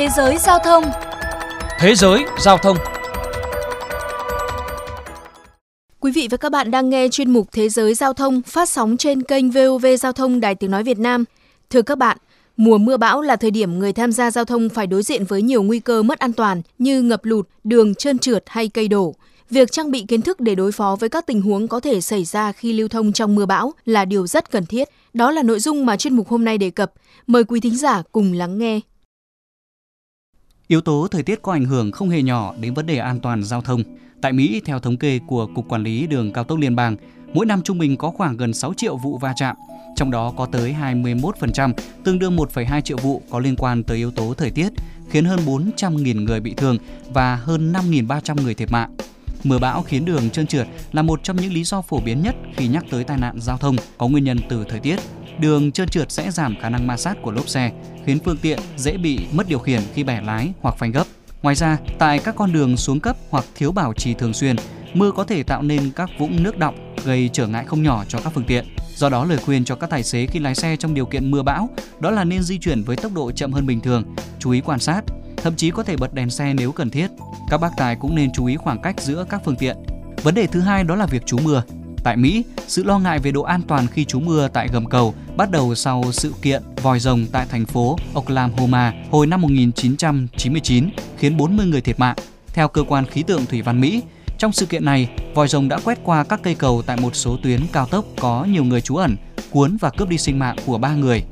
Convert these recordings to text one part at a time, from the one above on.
Thế giới giao thông Thế giới giao thông Quý vị và các bạn đang nghe chuyên mục Thế giới giao thông phát sóng trên kênh VOV Giao thông Đài Tiếng Nói Việt Nam. Thưa các bạn, mùa mưa bão là thời điểm người tham gia giao thông phải đối diện với nhiều nguy cơ mất an toàn như ngập lụt, đường trơn trượt hay cây đổ. Việc trang bị kiến thức để đối phó với các tình huống có thể xảy ra khi lưu thông trong mưa bão là điều rất cần thiết. Đó là nội dung mà chuyên mục hôm nay đề cập. Mời quý thính giả cùng lắng nghe. Yếu tố thời tiết có ảnh hưởng không hề nhỏ đến vấn đề an toàn giao thông. Tại Mỹ, theo thống kê của Cục Quản lý Đường Cao tốc Liên bang, mỗi năm trung bình có khoảng gần 6 triệu vụ va chạm, trong đó có tới 21%, tương đương 1,2 triệu vụ có liên quan tới yếu tố thời tiết, khiến hơn 400.000 người bị thương và hơn 5.300 người thiệt mạng. Mưa bão khiến đường trơn trượt là một trong những lý do phổ biến nhất khi nhắc tới tai nạn giao thông có nguyên nhân từ thời tiết. Đường trơn trượt sẽ giảm khả năng ma sát của lốp xe, khiến phương tiện dễ bị mất điều khiển khi bẻ lái hoặc phanh gấp. Ngoài ra, tại các con đường xuống cấp hoặc thiếu bảo trì thường xuyên, mưa có thể tạo nên các vũng nước đọng gây trở ngại không nhỏ cho các phương tiện. Do đó lời khuyên cho các tài xế khi lái xe trong điều kiện mưa bão đó là nên di chuyển với tốc độ chậm hơn bình thường, chú ý quan sát, thậm chí có thể bật đèn xe nếu cần thiết. Các bác tài cũng nên chú ý khoảng cách giữa các phương tiện. Vấn đề thứ hai đó là việc trú mưa. Tại Mỹ, sự lo ngại về độ an toàn khi trú mưa tại gầm cầu bắt đầu sau sự kiện vòi rồng tại thành phố Oklahoma hồi năm 1999 khiến 40 người thiệt mạng. Theo cơ quan khí tượng thủy văn Mỹ, trong sự kiện này, vòi rồng đã quét qua các cây cầu tại một số tuyến cao tốc có nhiều người trú ẩn, cuốn và cướp đi sinh mạng của ba người.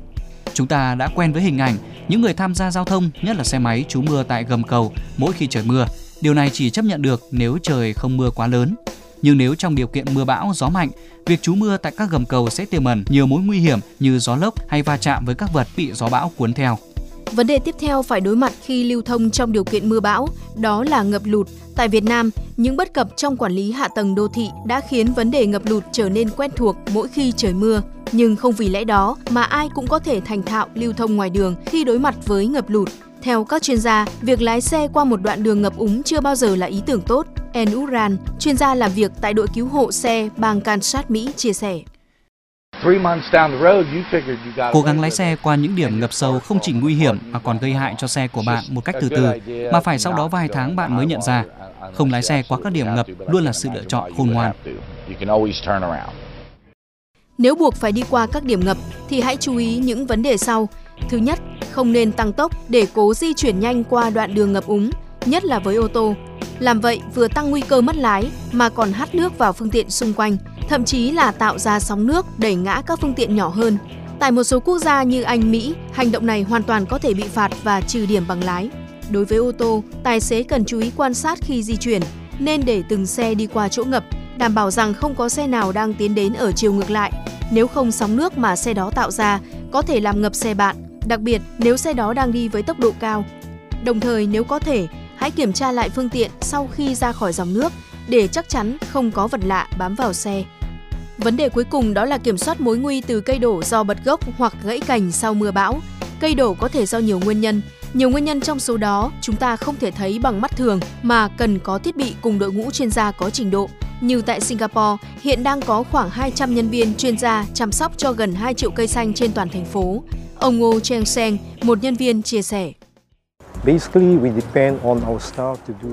Chúng ta đã quen với hình ảnh những người tham gia giao thông, nhất là xe máy trú mưa tại gầm cầu mỗi khi trời mưa. Điều này chỉ chấp nhận được nếu trời không mưa quá lớn. Nhưng nếu trong điều kiện mưa bão, gió mạnh, việc trú mưa tại các gầm cầu sẽ tiềm ẩn nhiều mối nguy hiểm như gió lốc hay va chạm với các vật bị gió bão cuốn theo. Vấn đề tiếp theo phải đối mặt khi lưu thông trong điều kiện mưa bão, đó là ngập lụt. Tại Việt Nam, những bất cập trong quản lý hạ tầng đô thị đã khiến vấn đề ngập lụt trở nên quen thuộc mỗi khi trời mưa. Nhưng không vì lẽ đó mà ai cũng có thể thành thạo lưu thông ngoài đường khi đối mặt với ngập lụt. Theo các chuyên gia, việc lái xe qua một đoạn đường ngập úng chưa bao giờ là ý tưởng tốt. En Uran, chuyên gia làm việc tại đội cứu hộ xe bang Kansas, Mỹ, chia sẻ. Cố gắng lái xe qua những điểm ngập sâu không chỉ nguy hiểm mà còn gây hại cho xe của bạn một cách từ từ, mà phải sau đó vài tháng bạn mới nhận ra. Không lái xe qua các điểm ngập luôn là sự lựa chọn khôn ngoan. Nếu buộc phải đi qua các điểm ngập thì hãy chú ý những vấn đề sau. Thứ nhất, không nên tăng tốc để cố di chuyển nhanh qua đoạn đường ngập úng, nhất là với ô tô. Làm vậy vừa tăng nguy cơ mất lái mà còn hắt nước vào phương tiện xung quanh, thậm chí là tạo ra sóng nước đẩy ngã các phương tiện nhỏ hơn. Tại một số quốc gia như Anh, Mỹ, hành động này hoàn toàn có thể bị phạt và trừ điểm bằng lái. Đối với ô tô, tài xế cần chú ý quan sát khi di chuyển, nên để từng xe đi qua chỗ ngập, đảm bảo rằng không có xe nào đang tiến đến ở chiều ngược lại. Nếu không sóng nước mà xe đó tạo ra có thể làm ngập xe bạn, đặc biệt nếu xe đó đang đi với tốc độ cao. Đồng thời nếu có thể, hãy kiểm tra lại phương tiện sau khi ra khỏi dòng nước để chắc chắn không có vật lạ bám vào xe. Vấn đề cuối cùng đó là kiểm soát mối nguy từ cây đổ do bật gốc hoặc gãy cành sau mưa bão. Cây đổ có thể do nhiều nguyên nhân. Nhiều nguyên nhân trong số đó chúng ta không thể thấy bằng mắt thường mà cần có thiết bị cùng đội ngũ chuyên gia có trình độ. Như tại Singapore, hiện đang có khoảng 200 nhân viên chuyên gia chăm sóc cho gần 2 triệu cây xanh trên toàn thành phố. Ông Ngô Cheng Seng, một nhân viên chia sẻ.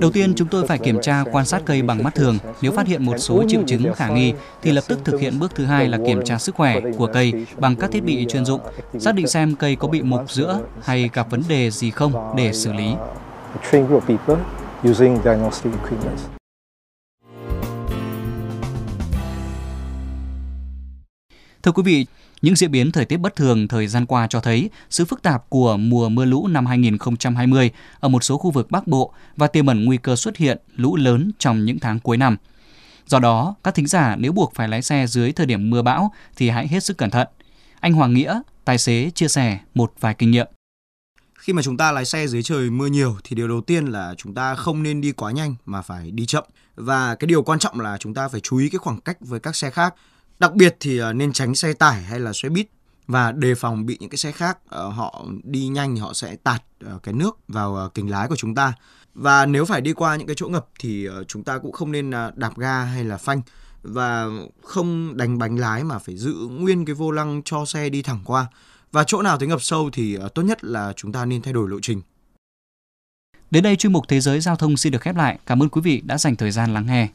Đầu tiên, chúng tôi phải kiểm tra quan sát cây bằng mắt thường. Nếu phát hiện một số triệu chứng khả nghi, thì lập tức thực hiện bước thứ hai là kiểm tra sức khỏe của cây bằng các thiết bị chuyên dụng, xác định xem cây có bị mục giữa hay gặp vấn đề gì không để xử lý. Thưa quý vị, những diễn biến thời tiết bất thường thời gian qua cho thấy sự phức tạp của mùa mưa lũ năm 2020 ở một số khu vực Bắc Bộ và tiềm ẩn nguy cơ xuất hiện lũ lớn trong những tháng cuối năm. Do đó, các thính giả nếu buộc phải lái xe dưới thời điểm mưa bão thì hãy hết sức cẩn thận. Anh Hoàng Nghĩa, tài xế chia sẻ một vài kinh nghiệm. Khi mà chúng ta lái xe dưới trời mưa nhiều thì điều đầu tiên là chúng ta không nên đi quá nhanh mà phải đi chậm. Và cái điều quan trọng là chúng ta phải chú ý cái khoảng cách với các xe khác. Đặc biệt thì ờ, nên tránh xe tải hay là xe buýt và đề phòng bị những cái xe khác ờ, họ đi nhanh thì họ sẽ tạt ờ, cái nước vào kính lái của chúng ta và nếu phải đi qua những cái chỗ ngập thì chúng ta cũng không nên à, đạp ga hay là phanh và không đánh bánh lái mà phải giữ nguyên cái vô lăng cho xe đi thẳng qua và chỗ nào thấy ngập sâu thì tốt nhất là chúng ta nên thay đổi lộ trình Đến đây chuyên mục Thế giới Giao thông xin được khép lại. Cảm ơn quý vị đã dành thời gian lắng nghe.